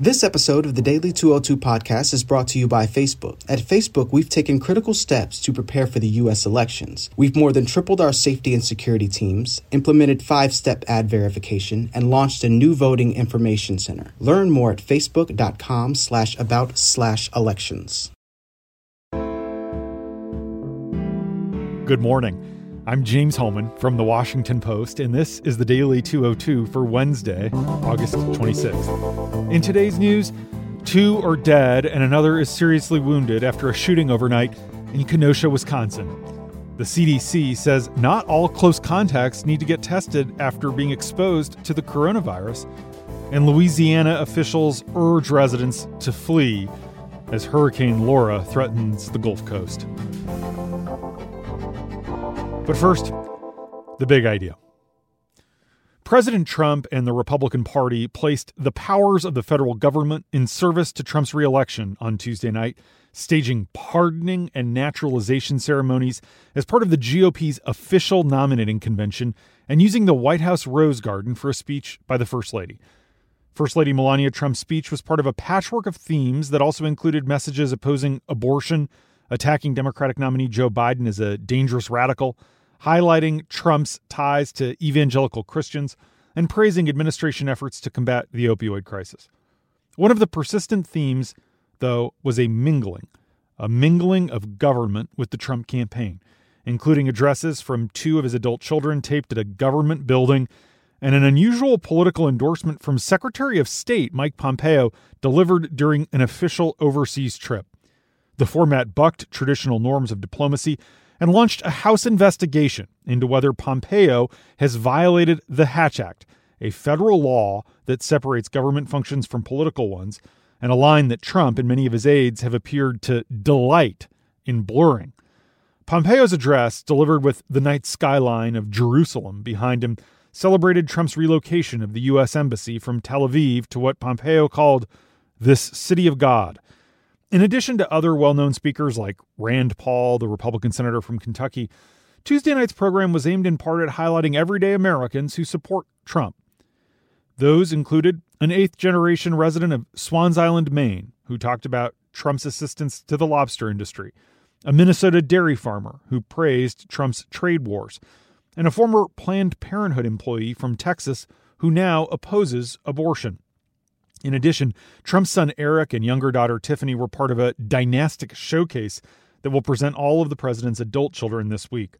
This episode of the Daily 202 podcast is brought to you by Facebook. At Facebook, we've taken critical steps to prepare for the U.S. elections. We've more than tripled our safety and security teams, implemented five step ad verification, and launched a new voting information center. Learn more at facebook.com slash about slash elections. Good morning. I'm James Hohmann from The Washington Post, and this is the Daily 202 for Wednesday, August 26th. In today's news, two are dead and another is seriously wounded after a shooting overnight in Kenosha, Wisconsin. The CDC says not all close contacts need to get tested after being exposed to the coronavirus, and Louisiana officials urge residents to flee as Hurricane Laura threatens the Gulf Coast. But first, the big idea. President Trump and the Republican Party placed the powers of the federal government in service to Trump's reelection on Tuesday night, staging pardoning and naturalization ceremonies as part of the GOP's official nominating convention and using the White House Rose Garden for a speech by the First Lady. First Lady Melania Trump's speech was part of a patchwork of themes that also included messages opposing abortion, attacking Democratic nominee Joe Biden as a dangerous radical, highlighting Trump's ties to evangelical Christians, and praising administration efforts to combat the opioid crisis. One of the persistent themes, though, was a mingling, a mingling of government with the Trump campaign, including addresses from two of his adult children taped at a government building and an unusual political endorsement from Secretary of State Mike Pompeo delivered during an official overseas trip. The format bucked traditional norms of diplomacy and launched a House investigation into whether Pompeo has violated the Hatch Act, a federal law that separates government functions from political ones, and a line that Trump and many of his aides have appeared to delight in blurring. Pompeo's address, delivered with the night skyline of Jerusalem behind him, celebrated Trump's relocation of the U.S. Embassy from Tel Aviv to what Pompeo called this city of God in addition to other well known speakers like Rand Paul, the Republican senator from Kentucky, Tuesday night's program was aimed in part at highlighting everyday Americans who support Trump. Those included an eighth generation resident of Swans Island, Maine, who talked about Trump's assistance to the lobster industry, a Minnesota dairy farmer who praised Trump's trade wars, and a former Planned Parenthood employee from Texas who now opposes abortion. In addition, Trump's son Eric and younger daughter Tiffany were part of a dynastic showcase that will present all of the president's adult children this week.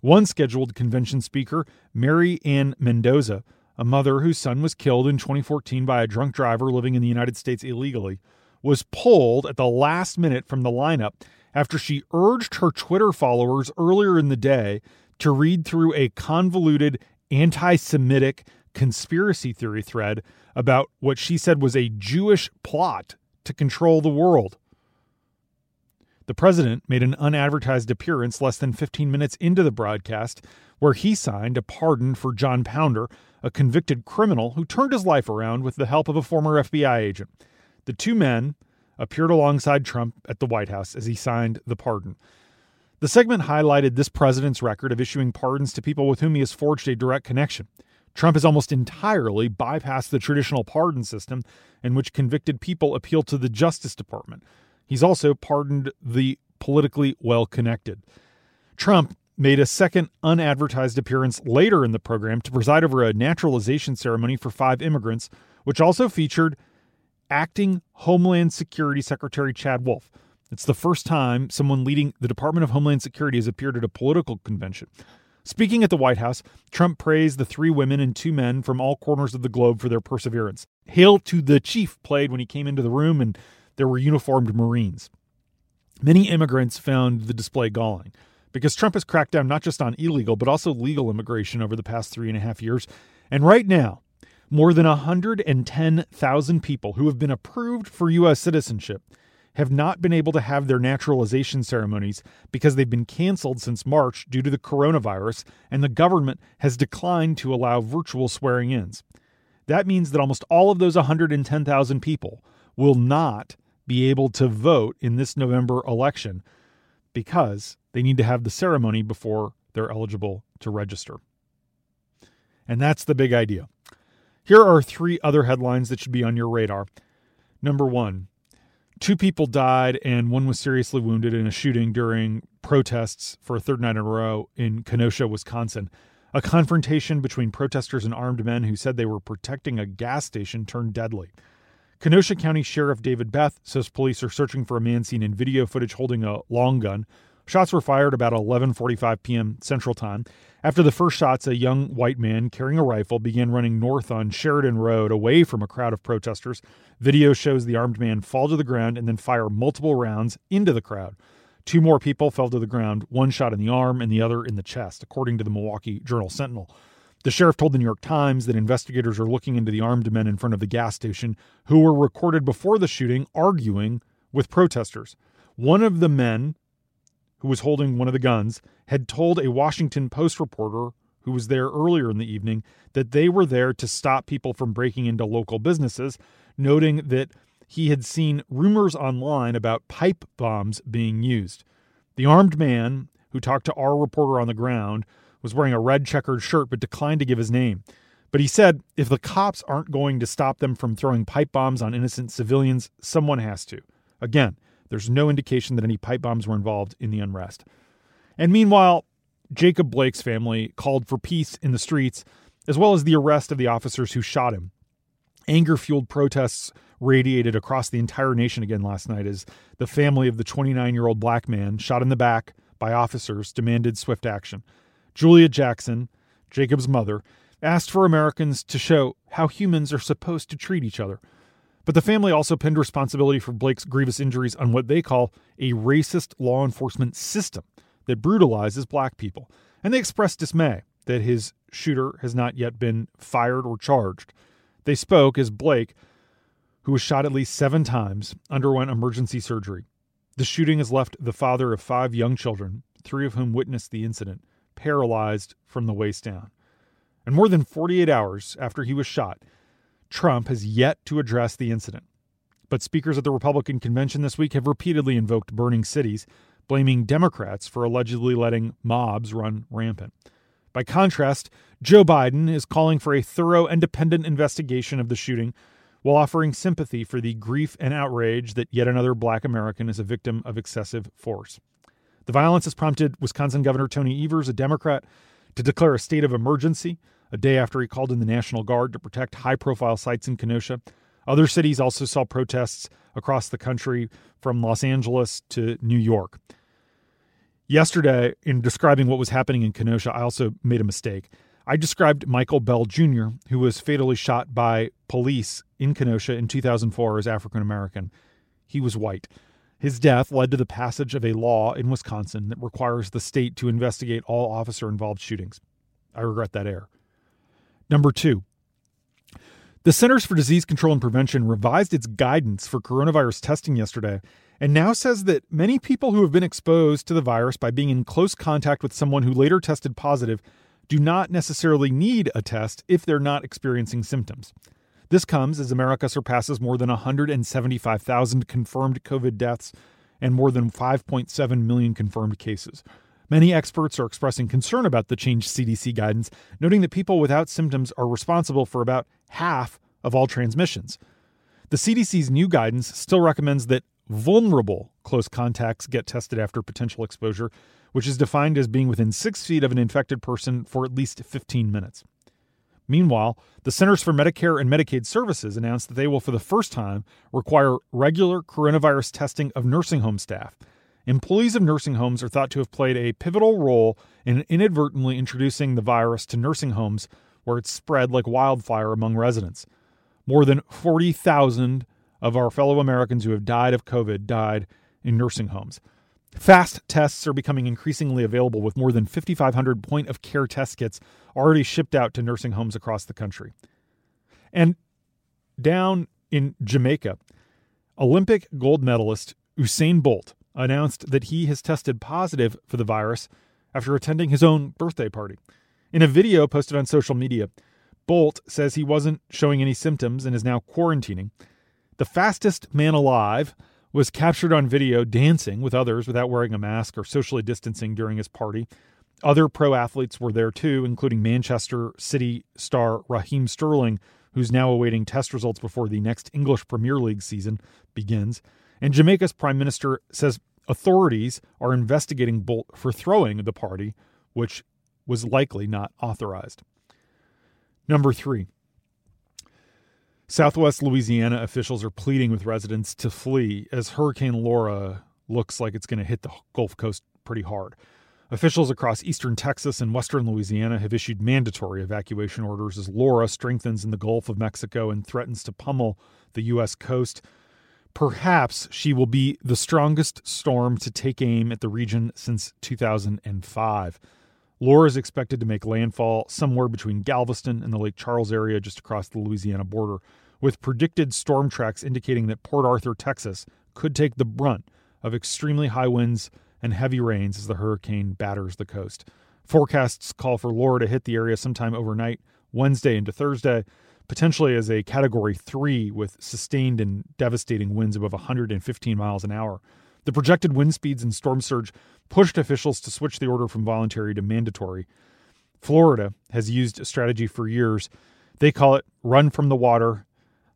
One scheduled convention speaker, Mary Ann Mendoza, a mother whose son was killed in 2014 by a drunk driver living in the United States illegally, was pulled at the last minute from the lineup after she urged her Twitter followers earlier in the day to read through a convoluted anti Semitic conspiracy theory thread about what she said was a Jewish plot to control the world. The president made an unadvertised appearance less than 15 minutes into the broadcast, where he signed a pardon for Jon Ponder, a convicted criminal who turned his life around with the help of a former FBI agent. The two men appeared alongside Trump at the White House as he signed the pardon. The segment highlighted this president's record of issuing pardons to people with whom he has forged a direct connection. Trump has almost entirely bypassed the traditional pardon system in which convicted people appeal to the Justice Department. He's also pardoned the politically well connected. Trump made a second unadvertised appearance later in the program to preside over a naturalization ceremony for five immigrants, which also featured acting Homeland Security Secretary Chad Wolf. It's the first time someone leading the Department of Homeland Security has appeared at a political convention. Speaking at the White House, Trump praised the three women and two men from all corners of the globe for their perseverance. Hail to the Chief played when he came into the room, and there were uniformed Marines. Many immigrants found the display galling because Trump has cracked down not just on illegal, but also legal immigration over the past three and a half years. And right now, more than 110,000 people who have been approved for U.S. citizenship have not been able to have their naturalization ceremonies because they've been canceled since March due to the coronavirus, and the government has declined to allow virtual swearing ins. That means that almost all of those 110,000 people will not be able to vote in this November election because they need to have the ceremony before they're eligible to register. And that's the big idea. Here are three other headlines that should be on your radar. Number one, two people died and one was seriously wounded in a shooting during protests for a third night in a row in Kenosha, Wisconsin. A confrontation between protesters and armed men who said they were protecting a gas station turned deadly. Kenosha County Sheriff David Beth says police are searching for a man seen in video footage holding a long gun. Shots were fired about 11:45 p.m. Central Time. After the first shots, a young white man carrying a rifle began running north on Sheridan Road away from a crowd of protesters. Video shows the armed man fall to the ground and then fire multiple rounds into the crowd. Two more people fell to the ground, one shot in the arm and the other in the chest, according to the Milwaukee Journal Sentinel. The sheriff told the New York Times that investigators are looking into the armed men in front of the gas station who were recorded before the shooting arguing with protesters. One of the men who was holding one of the guns had told a Washington Post reporter who was there earlier in the evening that they were there to stop people from breaking into local businesses, noting that he had seen rumors online about pipe bombs being used. The armed man who talked to our reporter on the ground was wearing a red checkered shirt but declined to give his name. But he said if the cops aren't going to stop them from throwing pipe bombs on innocent civilians, someone has to. Again, there's no indication that any pipe bombs were involved in the unrest. And meanwhile, Jacob Blake's family called for peace in the streets, as well as the arrest of the officers who shot him. Anger fueled protests radiated across the entire nation again last night as the family of the 29 year old black man shot in the back by officers demanded swift action. Julia Jackson, Jacob's mother, asked for Americans to show how humans are supposed to treat each other. But the family also pinned responsibility for Blake's grievous injuries on what they call a racist law enforcement system that brutalizes black people. And they expressed dismay that his shooter has not yet been fired or charged. They spoke as Blake, who was shot at least seven times, underwent emergency surgery. The shooting has left the father of five young children, three of whom witnessed the incident, paralyzed from the waist down. And more than 48 hours after he was shot, Trump has yet to address the incident. But speakers at the Republican convention this week have repeatedly invoked burning cities, blaming Democrats for allegedly letting mobs run rampant. By contrast, Joe Biden is calling for a thorough, independent investigation of the shooting while offering sympathy for the grief and outrage that yet another black American is a victim of excessive force. The violence has prompted Wisconsin Governor Tony Evers, a Democrat, to declare a state of emergency a day after he called in the National Guard to protect high profile sites in Kenosha. Other cities also saw protests across the country from Los Angeles to New York. Yesterday, in describing what was happening in Kenosha, I also made a mistake. I described Michael Bell Jr., who was fatally shot by police in Kenosha in 2004 as African American. He was white. His death led to the passage of a law in Wisconsin that requires the state to investigate all officer involved shootings. I regret that error. Number two, the Centers for Disease Control and Prevention revised its guidance for coronavirus testing yesterday and now says that many people who have been exposed to the virus by being in close contact with someone who later tested positive do not necessarily need a test if they're not experiencing symptoms. This comes as America surpasses more than 175,000 confirmed COVID deaths and more than 5.7 million confirmed cases. Many experts are expressing concern about the changed CDC guidance, noting that people without symptoms are responsible for about half of all transmissions. The CDC's new guidance still recommends that vulnerable close contacts get tested after potential exposure, which is defined as being within six feet of an infected person for at least 15 minutes. Meanwhile, the Centers for Medicare and Medicaid Services announced that they will, for the first time, require regular coronavirus testing of nursing home staff. Employees of nursing homes are thought to have played a pivotal role in inadvertently introducing the virus to nursing homes where it spread like wildfire among residents. More than 40,000 of our fellow Americans who have died of COVID died in nursing homes. Fast tests are becoming increasingly available with more than 5,500 point of care test kits already shipped out to nursing homes across the country. And down in Jamaica, Olympic gold medalist Usain Bolt announced that he has tested positive for the virus after attending his own birthday party. In a video posted on social media, Bolt says he wasn't showing any symptoms and is now quarantining. The fastest man alive was captured on video dancing with others without wearing a mask or socially distancing during his party. Other pro athletes were there too, including Manchester City star Raheem Sterling, who's now awaiting test results before the next English Premier League season begins. And Jamaica's prime minister says authorities are investigating Bolt for throwing the party, which was likely not authorized. Number three. Southwest Louisiana officials are pleading with residents to flee as Hurricane Laura looks like it's going to hit the Gulf Coast pretty hard. Officials across eastern Texas and western Louisiana have issued mandatory evacuation orders as Laura strengthens in the Gulf of Mexico and threatens to pummel the U.S. coast. Perhaps she will be the strongest storm to take aim at the region since 2005. Laura is expected to make landfall somewhere between Galveston and the Lake Charles area just across the Louisiana border, with predicted storm tracks indicating that Port Arthur, Texas could take the brunt of extremely high winds and heavy rains as the hurricane batters the coast. Forecasts call for Laura to hit the area sometime overnight, Wednesday into Thursday, potentially as a category 3 with sustained and devastating winds above 115 miles an hour. The projected wind speeds and storm surge pushed officials to switch the order from voluntary to mandatory. Florida has used a strategy for years. They call it run from the water,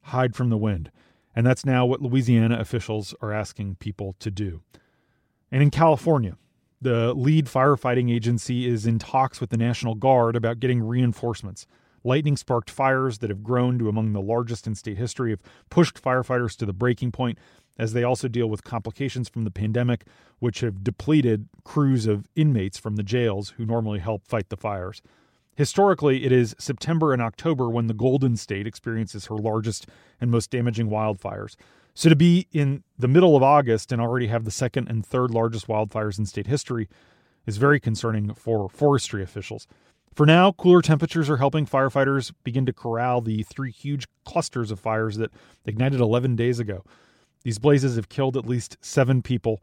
hide from the wind. And that's now what Louisiana officials are asking people to do. And in California, the lead firefighting agency is in talks with the National Guard about getting reinforcements. Lightning sparked fires that have grown to among the largest in state history have pushed firefighters to the breaking point as they also deal with complications from the pandemic, which have depleted crews of inmates from the jails who normally help fight the fires. Historically, it is September and October when the Golden State experiences her largest and most damaging wildfires. So to be in the middle of August and already have the second and third largest wildfires in state history is very concerning for forestry officials. For now, cooler temperatures are helping firefighters begin to corral the three huge clusters of fires that ignited 11 days ago. These blazes have killed at least seven people,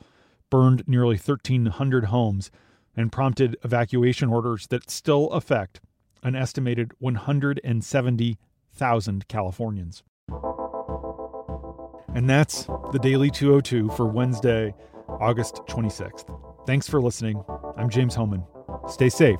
burned nearly 1,300 homes, and prompted evacuation orders that still affect an estimated 170,000 Californians. And that's the Daily 202 for Wednesday, August 26th. Thanks for listening. I'm James Hohmann. Stay safe.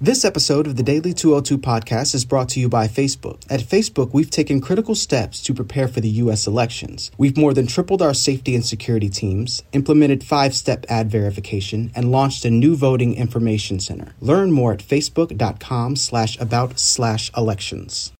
This episode of the Daily 202 podcast is brought to you by Facebook. At Facebook, we've taken critical steps to prepare for the U.S. elections. We've more than tripled our safety and security teams, implemented five step ad verification, and launched a new voting information center. Learn more at facebook.com slash about slash elections.